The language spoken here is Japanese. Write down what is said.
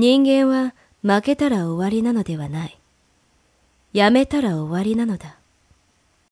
人間は負けたら終わりなのではない。やめたら終わりなのだ。